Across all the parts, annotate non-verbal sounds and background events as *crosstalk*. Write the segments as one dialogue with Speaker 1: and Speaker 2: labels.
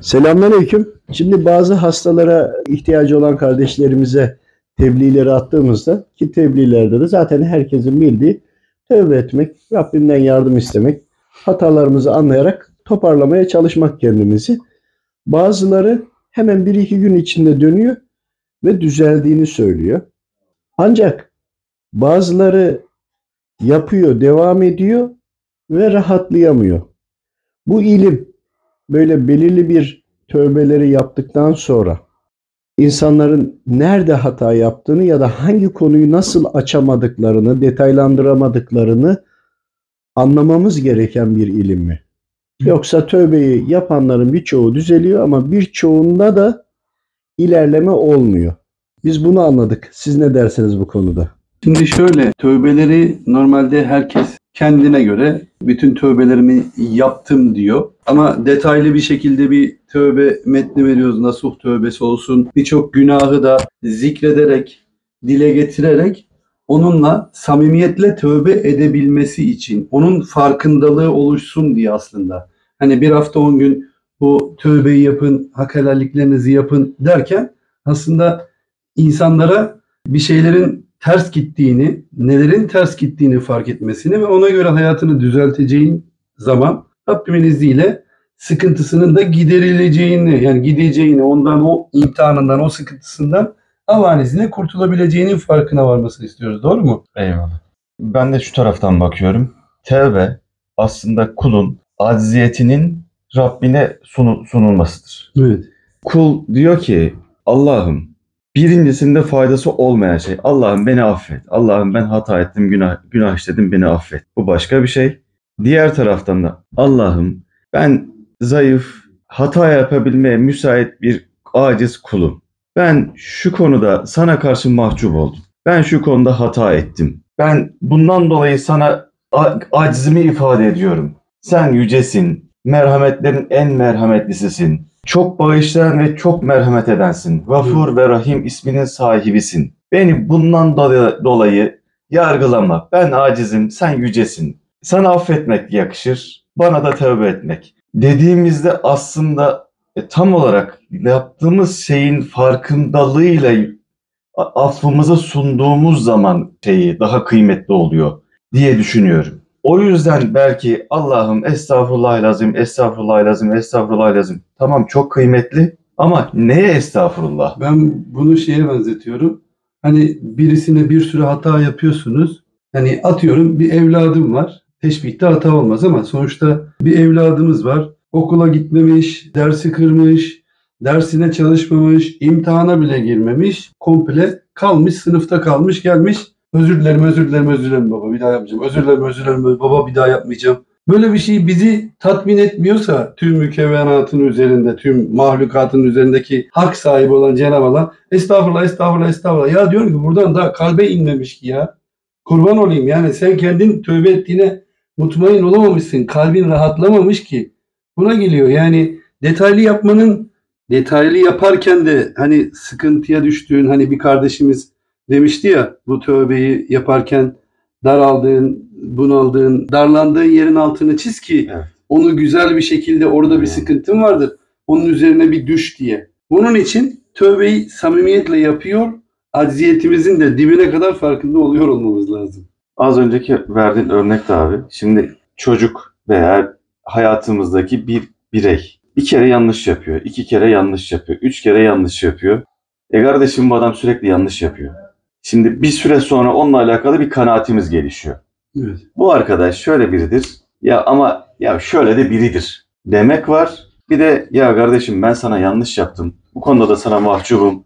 Speaker 1: Selamünaleyküm. Şimdi bazı hastalara ihtiyacı olan kardeşlerimize tebliğleri attığımızda ki tebliğlerde de zaten herkesin bildiği tövbe etmek, Rabbimden yardım istemek, hatalarımızı anlayarak toparlamaya çalışmak kendimizi. Bazıları hemen bir iki gün içinde dönüyor ve düzeldiğini söylüyor. Ancak bazıları yapıyor, devam ediyor ve rahatlayamıyor. Bu ilim böyle belirli bir tövbeleri yaptıktan sonra insanların nerede hata yaptığını ya da hangi konuyu nasıl açamadıklarını, detaylandıramadıklarını anlamamız gereken bir ilim mi? Yoksa tövbeyi yapanların birçoğu düzeliyor ama birçoğunda da ilerleme olmuyor. Biz bunu anladık. Siz ne dersiniz bu konuda?
Speaker 2: Şimdi şöyle tövbeleri normalde herkes kendine göre bütün tövbelerimi yaptım diyor. Ama detaylı bir şekilde bir tövbe metni veriyoruz. Nasuh tövbesi olsun. Birçok günahı da zikrederek, dile getirerek onunla samimiyetle tövbe edebilmesi için, onun farkındalığı oluşsun diye aslında. Hani bir hafta on gün bu tövbeyi yapın, hak helalliklerinizi yapın derken aslında insanlara bir şeylerin ters gittiğini, nelerin ters gittiğini fark etmesini ve ona göre hayatını düzelteceğin zaman Rabbimin izniyle sıkıntısının da giderileceğini, yani gideceğini, ondan o imtihanından, o sıkıntısından Allah'ın izniyle kurtulabileceğinin farkına varmasını istiyoruz. Doğru mu?
Speaker 3: Eyvallah. Ben de şu taraftan bakıyorum. Tevbe aslında kulun acziyetinin Rabbine sunu- sunulmasıdır.
Speaker 2: Evet.
Speaker 3: Kul diyor ki Allah'ım birincisinde faydası olmayan şey. Allah'ım beni affet. Allah'ım ben hata ettim, günah, günah işledim beni affet. Bu başka bir şey. Diğer taraftan da Allah'ım ben zayıf, hata yapabilmeye müsait bir aciz kulum. Ben şu konuda sana karşı mahcup oldum. Ben şu konuda hata ettim. Ben bundan dolayı sana acizimi ifade ediyorum. Sen yücesin, merhametlerin en merhametlisisin. Çok bağışlayan ve çok merhamet edensin. Gafur ve Rahim isminin sahibisin. Beni bundan dolayı, yargılama. Ben acizim, sen yücesin. Sana affetmek yakışır, bana da tövbe etmek. Dediğimizde aslında e, tam olarak yaptığımız şeyin farkındalığıyla a- affımızı sunduğumuz zaman şeyi daha kıymetli oluyor diye düşünüyorum. O yüzden belki Allah'ım estağfurullah lazım, estağfurullah lazım, estağfurullah lazım. Tamam çok kıymetli ama neye estağfurullah?
Speaker 2: Ben bunu şeye benzetiyorum. Hani birisine bir sürü hata yapıyorsunuz. Hani atıyorum bir evladım var. Teşbihte hata olmaz ama sonuçta bir evladımız var. Okula gitmemiş, dersi kırmış, dersine çalışmamış, imtihana bile girmemiş. Komple kalmış, sınıfta kalmış, gelmiş. Özür dilerim, özür dilerim, özür dilerim baba bir daha yapmayacağım. Özür dilerim, özür dilerim baba bir daha yapmayacağım. Böyle bir şey bizi tatmin etmiyorsa tüm mükevvenatın üzerinde, tüm mahlukatın üzerindeki hak sahibi olan Cenab-ı Allah estağfurullah, estağfurullah, estağfurullah. Ya diyorum ki buradan daha kalbe inmemiş ki ya. Kurban olayım yani sen kendin tövbe ettiğine mutmain olamamışsın. Kalbin rahatlamamış ki. Buna geliyor yani detaylı yapmanın detaylı yaparken de hani sıkıntıya düştüğün hani bir kardeşimiz demişti ya bu tövbeyi yaparken daraldığın, bunaldığın, darlandığın yerin altını çiz ki
Speaker 3: Evet.
Speaker 2: onu güzel bir şekilde orada bir
Speaker 3: Hmm.
Speaker 2: sıkıntın vardır. Onun üzerine bir düş diye. Bunun için tövbeyi samimiyetle yapıyor. Acziyetimizin de dibine kadar farkında oluyor olmamız lazım.
Speaker 3: Az önceki verdiğin örnekte abi. Şimdi çocuk veya hayatımızdaki bir birey bir kere yanlış yapıyor, iki kere yanlış yapıyor, üç kere yanlış yapıyor. E kardeşim bu adam sürekli yanlış yapıyor. Şimdi bir süre sonra onunla alakalı bir kanaatimiz gelişiyor.
Speaker 2: Evet.
Speaker 3: Bu arkadaş şöyle biridir. Ya ama ya şöyle de biridir. Demek var. Bir de ya kardeşim ben sana yanlış yaptım. Bu konuda da sana mahcubum.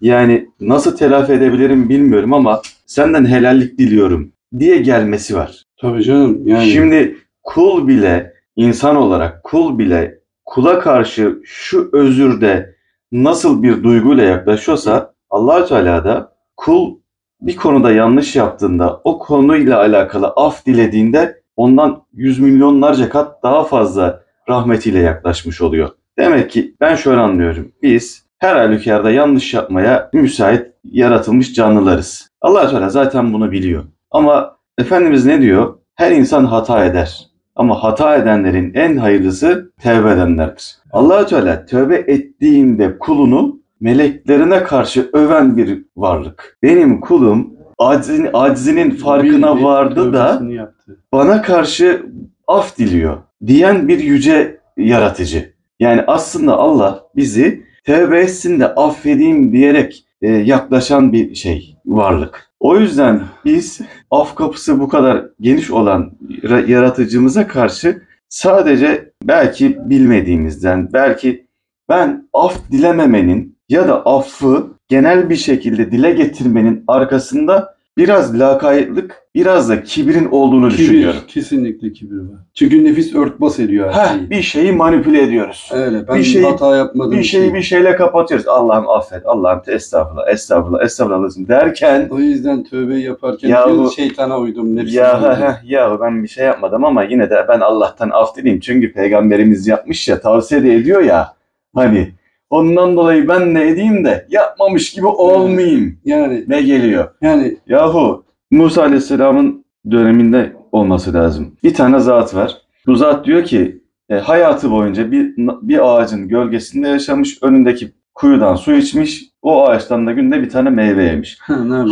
Speaker 3: Yani nasıl telafi edebilirim bilmiyorum ama senden helallik diliyorum diye gelmesi var.
Speaker 2: Tabii canım yani.
Speaker 3: Şimdi kul bile insan olarak kul bile kula karşı şu özürde nasıl bir duyguyla yaklaşıyorsa allah Teala da kul bir konuda yanlış yaptığında o konuyla alakalı af dilediğinde ondan yüz milyonlarca kat daha fazla rahmetiyle yaklaşmış oluyor. Demek ki ben şöyle anlıyorum. Biz her halükarda yanlış yapmaya müsait yaratılmış canlılarız. allah Teala zaten bunu biliyor. Ama Efendimiz ne diyor? Her insan hata eder. Ama hata edenlerin en hayırlısı tevbe edenlerdir. allah Teala tövbe ettiğinde kulunu meleklerine karşı öven bir varlık. Benim kulum aczin, aczinin farkına
Speaker 2: Bildi,
Speaker 3: vardı da
Speaker 2: yaptı.
Speaker 3: bana karşı af diliyor diyen bir yüce yaratıcı. Yani aslında Allah bizi tövbe etsin de affedeyim diyerek e, yaklaşan bir şey, varlık. O yüzden biz af kapısı bu kadar geniş olan ra- yaratıcımıza karşı sadece belki bilmediğimizden, belki ben af dilememenin ya da affı genel bir şekilde dile getirmenin arkasında biraz lakaytlık, biraz da kibrin olduğunu düşünüyorum.
Speaker 2: Kibir, kesinlikle kibir var. Çünkü nefis örtbas ediyor her
Speaker 3: Heh,
Speaker 2: şeyi.
Speaker 3: bir şeyi manipüle ediyoruz.
Speaker 2: Öyle. Ben
Speaker 3: bir şeyi-
Speaker 2: hata yapmadım.
Speaker 3: Bir şeyi bir şeyle kapatıyoruz. Allah'ım affet, Allah'ım estağfurullah, estağfurullah, estağfurullah derken
Speaker 2: O yüzden tövbe yaparken
Speaker 3: Yahu-
Speaker 2: şeytana uydum, nefsime
Speaker 3: ya
Speaker 2: uydum.
Speaker 3: ha, ha, ya ben bir şey yapmadım ama yine de ben Allah'tan af dileyim. Çünkü peygamberimiz yapmış ya, tavsiye de ediyor ya. Hani ondan dolayı ben ne edeyim de yapmamış gibi olmayayım.
Speaker 2: Yani
Speaker 3: Ne geliyor?
Speaker 2: yani
Speaker 3: Yahu Musa Aleyhisselam'ın döneminde olması lazım. Bir tane zat var. Bu zat diyor ki e, hayatı boyunca bir, bir ağacın gölgesinde yaşamış, önündeki kuyudan su içmiş, o ağaçtan da günde bir tane meyve yemiş.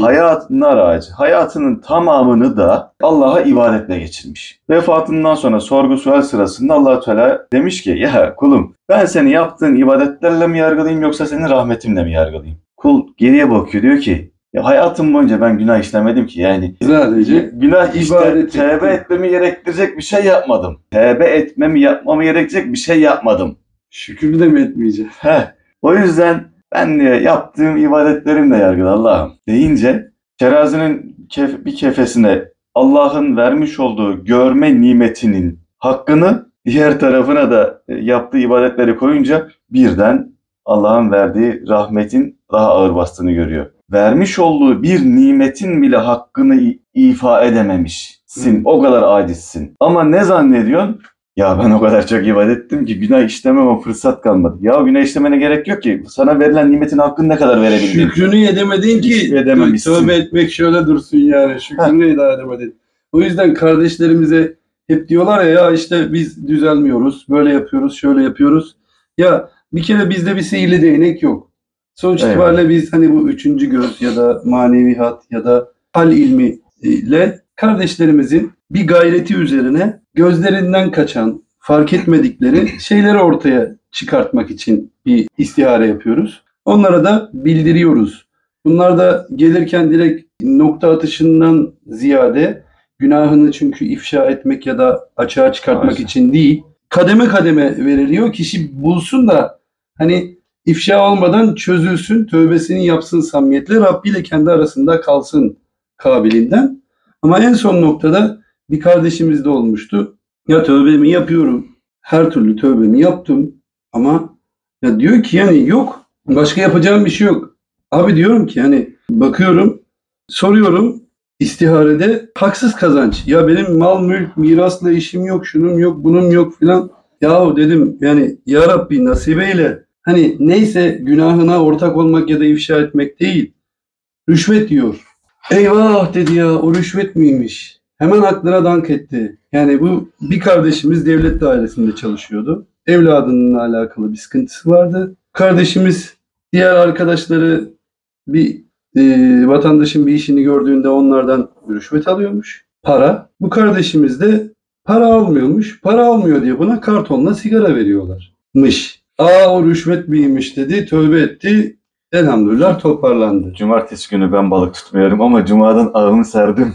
Speaker 3: Hayat nar ağacı. Hayatının tamamını da Allah'a ibadetle geçirmiş. Vefatından sonra sorgu sual sırasında allah Teala demiş ki ya kulum ben seni yaptığın ibadetlerle mi yargılayayım yoksa senin rahmetimle mi yargılayayım? Kul geriye bakıyor diyor ki ya hayatım boyunca ben günah işlemedim ki yani.
Speaker 2: Sadece
Speaker 3: Günah işte tevbe etmemi gerektirecek bir şey yapmadım. Tevbe etmemi yapmamı gerekecek bir şey yapmadım.
Speaker 2: şükür de mi etmeyeceğim?
Speaker 3: Heh. O yüzden ben diyor, yaptığım ibadetlerimle yargıla Allah'ım deyince terazinin kef- bir kefesine Allah'ın vermiş olduğu görme nimetinin hakkını diğer tarafına da e, yaptığı ibadetleri koyunca birden Allah'ın verdiği rahmetin daha ağır bastığını görüyor. Vermiş olduğu bir nimetin bile hakkını ifa edememişsin. O kadar acizsin. Ama ne zannediyorsun? Ya ben o kadar çok ibadet ettim ki günah işlememe fırsat kalmadı. Ya günah işlemene gerek yok ki. Sana verilen nimetin hakkını ne kadar verebildin?
Speaker 2: Şükrünü edemedin ki
Speaker 3: edememişsin.
Speaker 2: tövbe etmek şöyle dursun yani. Şükrünü eda edemedin. O yüzden kardeşlerimize hep diyorlar ya ya işte biz düzelmiyoruz. Böyle yapıyoruz, şöyle yapıyoruz. Ya bir kere bizde bir sihirli değnek yok. Sonuç
Speaker 3: Evet.
Speaker 2: itibariyle biz hani bu üçüncü göz ya da maneviyat ya da hal ilmi ile kardeşlerimizin bir gayreti üzerine gözlerinden kaçan, fark etmedikleri şeyleri ortaya çıkartmak için bir istihare yapıyoruz. Onlara da bildiriyoruz. Bunlar da gelirken direkt nokta atışından ziyade günahını çünkü ifşa etmek ya da açığa çıkartmak
Speaker 3: Maalesef.
Speaker 2: için değil, kademe kademe veriliyor. Kişi bulsun da hani ifşa olmadan çözülsün, tövbesini yapsın samimiyetle, Rabbi ile kendi arasında kalsın kabilinden. Ama en son noktada bir kardeşimiz de olmuştu. Ya tövbemi yapıyorum. Her türlü tövbemi yaptım. Ama ya diyor ki yani yok. Başka yapacağım bir şey yok. Abi diyorum ki hani bakıyorum, soruyorum istiharede haksız kazanç. Ya benim mal mülk mirasla işim yok, şunun yok, bunun yok filan. Yahu dedim yani ya Rabbi nasip eyle. Hani neyse günahına ortak olmak ya da ifşa etmek değil. Rüşvet diyor. Eyvah dedi ya o rüşvet miymiş? Hemen aklına dank etti. Yani bu bir kardeşimiz devlet dairesinde çalışıyordu. Evladının alakalı bir sıkıntısı vardı. Kardeşimiz diğer arkadaşları bir e, vatandaşın bir işini gördüğünde onlardan rüşvet alıyormuş. Para. Bu kardeşimiz de para almıyormuş. Para almıyor diye buna kartonla sigara veriyorlarmış. Aa o rüşvet miymiş dedi. Tövbe etti. Elhamdülillah toparlandı.
Speaker 3: Cumartesi günü ben balık tutmuyorum ama cumadan ağımı serdim.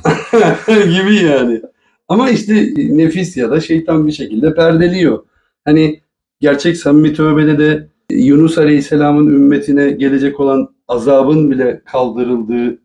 Speaker 3: *laughs*
Speaker 2: gibi yani. Ama işte nefis ya da şeytan bir şekilde perdeliyor. Hani gerçek samimi tövbede de Yunus Aleyhisselam'ın ümmetine gelecek olan azabın bile kaldırıldığı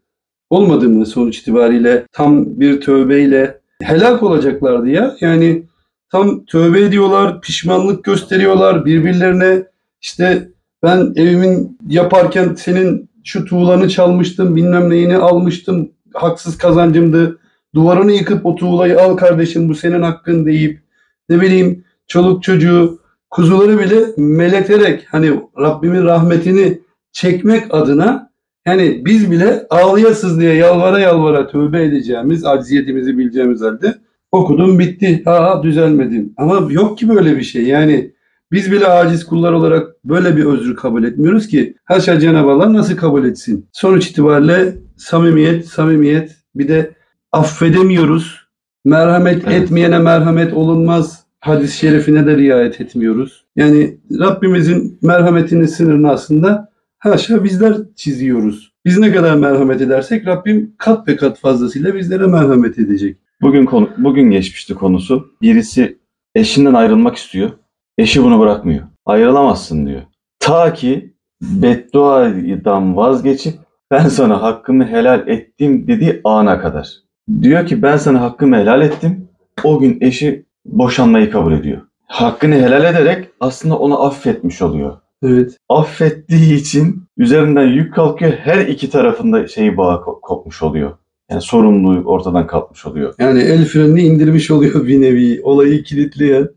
Speaker 2: olmadı mı sonuç itibariyle tam bir tövbeyle helak olacaklardı ya. Yani tam tövbe ediyorlar, pişmanlık gösteriyorlar birbirlerine işte ben evimin yaparken senin şu tuğlanı çalmıştım, bilmem neyini almıştım, haksız kazancımdı. Duvarını yıkıp o tuğlayı al kardeşim bu senin hakkın deyip ne bileyim çoluk çocuğu kuzuları bile meleterek hani Rabbimin rahmetini çekmek adına yani biz bile ağlayasız diye yalvara yalvara tövbe edeceğimiz, acziyetimizi bileceğimiz halde Okudum bitti. Aa düzelmedim. Ama yok ki böyle bir şey. Yani biz bile aciz kullar olarak böyle bir özrü kabul etmiyoruz ki. Haşa Cenab-ı Allah nasıl kabul etsin? Sonuç itibariyle samimiyet, samimiyet bir de affedemiyoruz. Merhamet
Speaker 3: Evet.
Speaker 2: etmeyene merhamet olunmaz. Hadis-i şerifine de riayet etmiyoruz. Yani Rabbimizin merhametinin sınırını aslında haşa bizler çiziyoruz. Biz ne kadar merhamet edersek Rabbim kat be kat fazlasıyla bizlere merhamet edecek.
Speaker 3: Bugün konu, bugün geçmişti konusu. Birisi eşinden ayrılmak istiyor. Eşi bunu bırakmıyor. Ayrılamazsın diyor. Ta ki bedduadan vazgeçip ben sana hakkımı helal ettim dediği ana kadar. Diyor ki ben sana hakkımı helal ettim. O gün eşi boşanmayı kabul ediyor. Hakkını helal ederek aslında onu affetmiş oluyor.
Speaker 2: Evet.
Speaker 3: Affettiği için üzerinden yük kalkıyor. Her iki tarafında şeyi bağı ko- kopmuş oluyor. Yani sorumluluğu ortadan kalkmış oluyor.
Speaker 2: Yani el frenini indirmiş oluyor bir nevi. Olayı kilitleyen,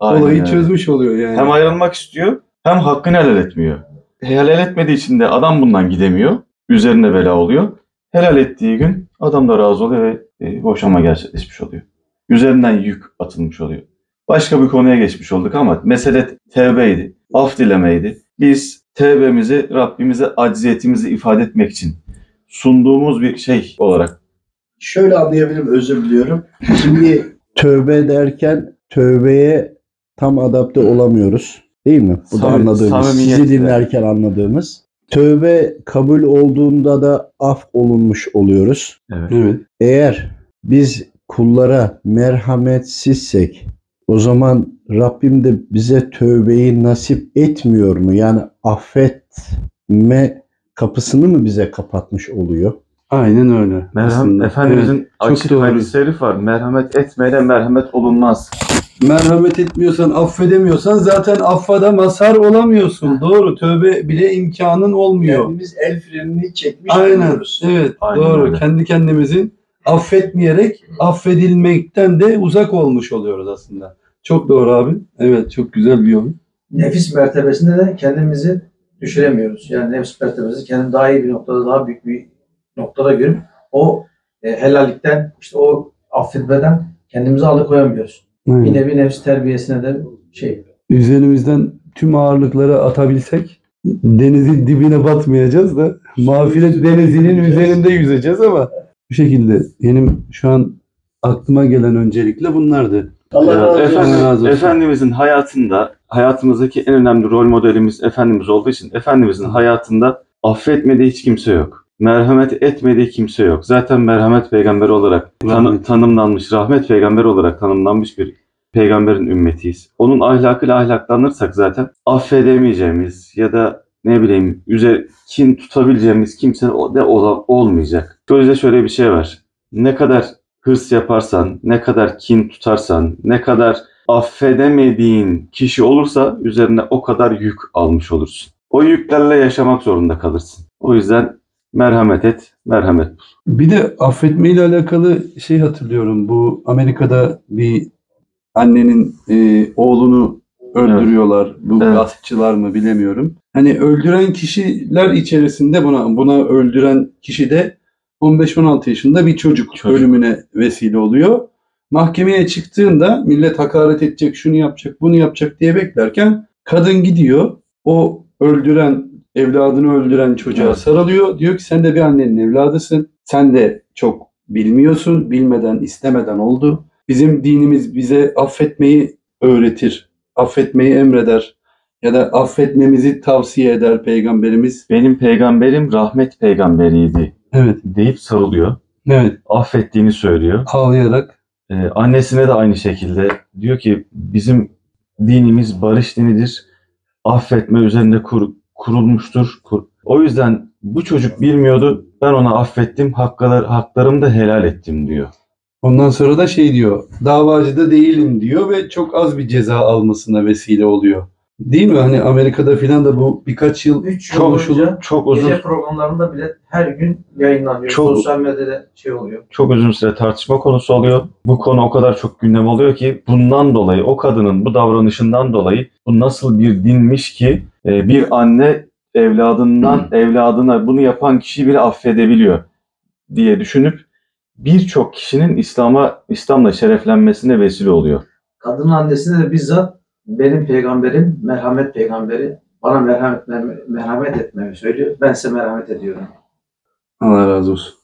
Speaker 3: Aynen
Speaker 2: olayı
Speaker 3: öyle.
Speaker 2: çözmüş oluyor yani.
Speaker 3: Hem ayrılmak istiyor hem hakkını helal etmiyor. Helal etmediği için de adam bundan gidemiyor. Üzerine bela oluyor. Helal ettiği gün adam da razı oluyor ve e, boşanma gerçekleşmiş oluyor. Üzerinden yük atılmış oluyor. Başka bir konuya geçmiş olduk ama mesele tevbeydi. Af dilemeydi. Biz tevbemizi Rabbimize acziyetimizi ifade etmek için sunduğumuz bir şey olarak
Speaker 1: Şöyle anlayabilirim özür diliyorum. Şimdi *laughs* tövbe derken tövbeye tam adapte olamıyoruz. Değil mi? Bu da
Speaker 3: Samimi-
Speaker 1: anladığımız. Sizi
Speaker 3: samimiyetle.
Speaker 1: dinlerken anladığımız. Tövbe kabul olduğunda da af olunmuş oluyoruz.
Speaker 3: evet.
Speaker 2: Evet.
Speaker 1: Eğer biz kullara merhametsizsek o zaman Rabbim de bize tövbeyi nasip etmiyor mu? Yani affetme kapısını mı bize kapatmış oluyor?
Speaker 2: Aynen öyle.
Speaker 3: Merham,
Speaker 2: aslında.
Speaker 3: Efendimizin
Speaker 2: Evet, çok
Speaker 3: açık
Speaker 2: doğru.
Speaker 3: hadis-i şerif var. Merhamet etmeyle merhamet olunmaz.
Speaker 2: Merhamet etmiyorsan, affedemiyorsan zaten affada mazhar olamıyorsun. Doğru. Tövbe bile imkanın olmuyor.
Speaker 1: Kendimiz el frenini çekmiş
Speaker 2: Aynen. Evet.
Speaker 3: Aynen
Speaker 2: doğru.
Speaker 3: öyle.
Speaker 2: Kendi kendimizin affetmeyerek affedilmekten de uzak olmuş oluyoruz aslında. Çok doğru abi. Evet. Çok güzel bir yol.
Speaker 4: nefis mertebesinde de kendimizi düşüremiyoruz. Yani nefis mertebesi kendini daha iyi bir noktada, daha büyük bir noktada görüp o e, helallikten, işte o affetmeden kendimizi alıkoyamıyoruz.
Speaker 2: Aynen.
Speaker 4: Bir nevi nefis terbiyesine de şey.
Speaker 2: üzerimizden tüm ağırlıkları atabilsek denizin dibine batmayacağız da mağfiret denizinin üzerinde yüzeceğiz ama bu şekilde benim şu an aklıma gelen öncelikle bunlardı.
Speaker 1: Allah
Speaker 3: Evet,
Speaker 1: razı olsun.
Speaker 3: Efendim-
Speaker 2: Allah razı olsun.
Speaker 3: Efendimizin hayatında, hayatımızdaki en önemli rol modelimiz Efendimiz olduğu için Efendimizin hayatında affetmediği hiç kimse yok. Merhamet etmediği kimse yok. Zaten merhamet peygamberi olarak
Speaker 2: Rahmet.
Speaker 3: tanımlanmış, rahmet peygamberi olarak tanımlanmış bir peygamberin ümmetiyiz. Onun ahlakıyla ahlaklanırsak zaten affedemeyeceğimiz ya da ne bileyim üzer kin tutabileceğimiz kimse de ola- olmayacak. Sözde şöyle bir şey var. Ne kadar hırs yaparsan, ne kadar kin tutarsan, ne kadar affedemediğin kişi olursa üzerine o kadar yük almış olursun. O yüklerle yaşamak zorunda kalırsın. O yüzden merhamet et, merhamet bul.
Speaker 2: Bir de affetme ile alakalı şey hatırlıyorum. Bu Amerika'da bir annenin e, oğlunu öldürüyorlar. Bu
Speaker 3: Evet.
Speaker 2: gaspçılar mı bilemiyorum. Hani öldüren kişiler içerisinde buna buna öldüren kişi de 15-16 yaşında bir çocuk,
Speaker 3: Çocuk.
Speaker 2: ölümüne vesile oluyor. Mahkemeye çıktığında millet hakaret edecek, şunu yapacak, bunu yapacak diye beklerken kadın gidiyor. O öldüren, evladını öldüren çocuğa sarılıyor. Diyor ki sen de bir annenin evladısın. Sen de çok bilmiyorsun. Bilmeden, istemeden oldu. Bizim dinimiz bize affetmeyi öğretir. Affetmeyi emreder. Ya da affetmemizi tavsiye eder peygamberimiz.
Speaker 3: Benim peygamberim rahmet peygamberiydi
Speaker 2: Evet.
Speaker 3: deyip sarılıyor.
Speaker 2: Evet.
Speaker 3: Affettiğini söylüyor.
Speaker 2: Ağlayarak.
Speaker 3: Ee, annesine de aynı şekilde diyor ki bizim dinimiz barış dinidir. Affetme üzerinde kur- kurulmuştur. Kur- o yüzden bu çocuk bilmiyordu. Ben ona affettim. Haklar, haklarımı da helal ettim diyor.
Speaker 2: Ondan sonra da şey diyor. Davacı da değilim diyor ve çok az bir ceza almasına vesile oluyor. Değil mi? Hani Amerika'da filan da bu birkaç yıl
Speaker 4: 3 yıl
Speaker 3: Çok
Speaker 4: boyunca
Speaker 3: çok uzun
Speaker 4: gece programlarında bile her gün yayınlanıyor.
Speaker 3: Çok-
Speaker 4: Sosyal medyada şey oluyor.
Speaker 3: çok uzun süre tartışma konusu oluyor. Bu konu o kadar çok gündem oluyor ki bundan dolayı o kadının bu davranışından dolayı bu nasıl bir dinmiş ki e, bir anne evladından evladına bunu yapan kişiyi bile affedebiliyor diye düşünüp birçok kişinin İslam'a İslam'la şereflenmesine vesile oluyor.
Speaker 4: Kadının annesine de bizzat benim peygamberim merhamet peygamberi bana merhamet merhamet etmemi söylüyor. Ben size merhamet ediyorum.
Speaker 2: Allah razı olsun.